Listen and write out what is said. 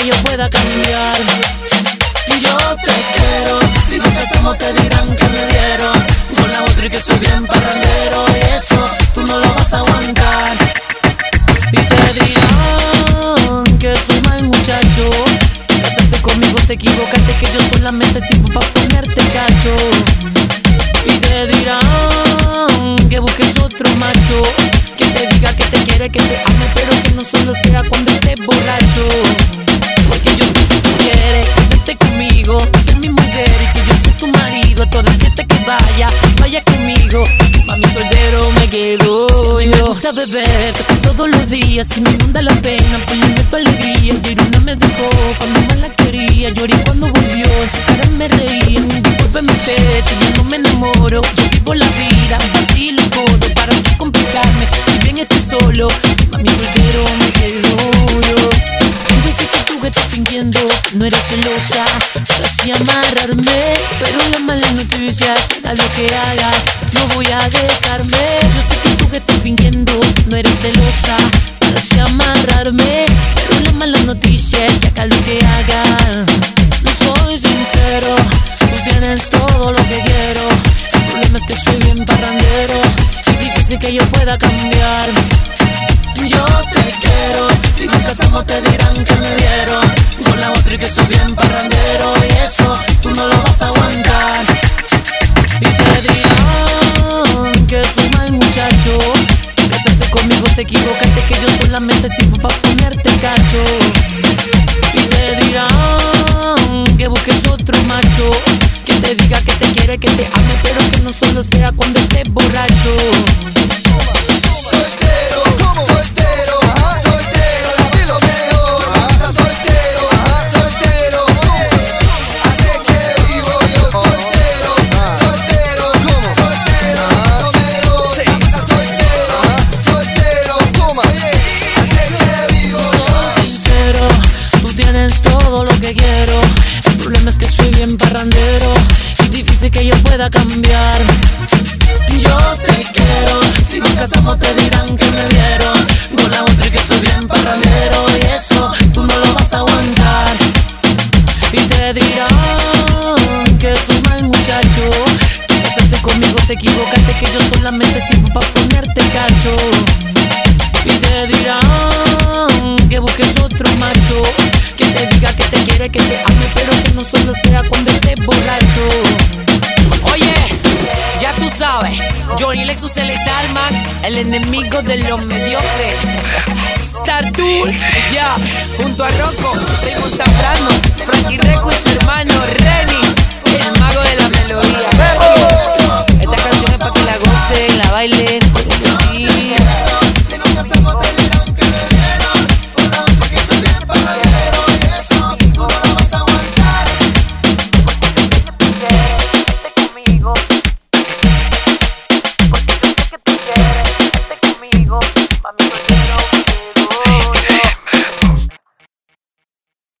que yo pueda cambiar. Yo te quiero, si nos casamos te dirán que me dieron con la otra y que soy bien parrandero. Eso tú no lo vas a aguantar. Y te dirán que soy mal muchacho. Casarte conmigo te equivocaste, que yo solamente sirvo para ponerte cacho. Y te dirán que busques otro macho que te diga que te quiere, que te ame, pero que no solo sea cuando estés borracho. Yo sé que tú quieres verte conmigo, ser mi mujer y que yo soy tu marido. A toda gente que vaya, vaya conmigo. Mami soltero me quedo yo. Me gusta beber casi todos los días y me inunda la pena, pues le alegría. Una me dejó cuando más la quería. Lloré cuando volvió, en su cara me reía. Discúlpeme usted si yo no me enamoro. Yo vivo la vida, vacilo todo para no complicarme. Si bien estoy solo, no eres celosa para así amarrarme, pero la mala noticia es que haga lo que hagas, no voy a dejarme. Yo sé que tú que estás fingiendo no eres celosa para amarrarme, pero la mala noticia es que haga lo que hagas. No soy sincero, tú tienes todo lo que quiero. El problema es que soy bien parrandero y difícil que yo pueda cambiar. Yo te quiero, si nos casamos te dirán que me vieron con la bien parrandero y eso tú no lo vas a aguantar. Y te dirán que soy mal muchacho, casarte conmigo te equivocaste que yo solamente sirvo para ponerte cacho. Y te dirán que busques otro macho que te diga que te quiere, que te ame, pero que no solo sea cuando estés borracho. Tienes todo lo que quiero. El problema es que soy bien parrandero y difícil que yo pueda cambiar. Yo te quiero, si nos casamos te dirán que me vieron con la otra que soy bien parrandero y eso tú no lo vas a aguantar. Y te dirán que soy mal muchacho, que casarte conmigo te equivocaste, que yo solamente sirvo para ponerte cacho. Y te dirán que te ame Pero que no solo sea cuando estés borracho. Oye, ya tú sabes Johnny Lexus el Starman El enemigo de los mediocres Star Tour, ya Junto a Rocco, Raymond Zambrano Frankie Reco y su hermano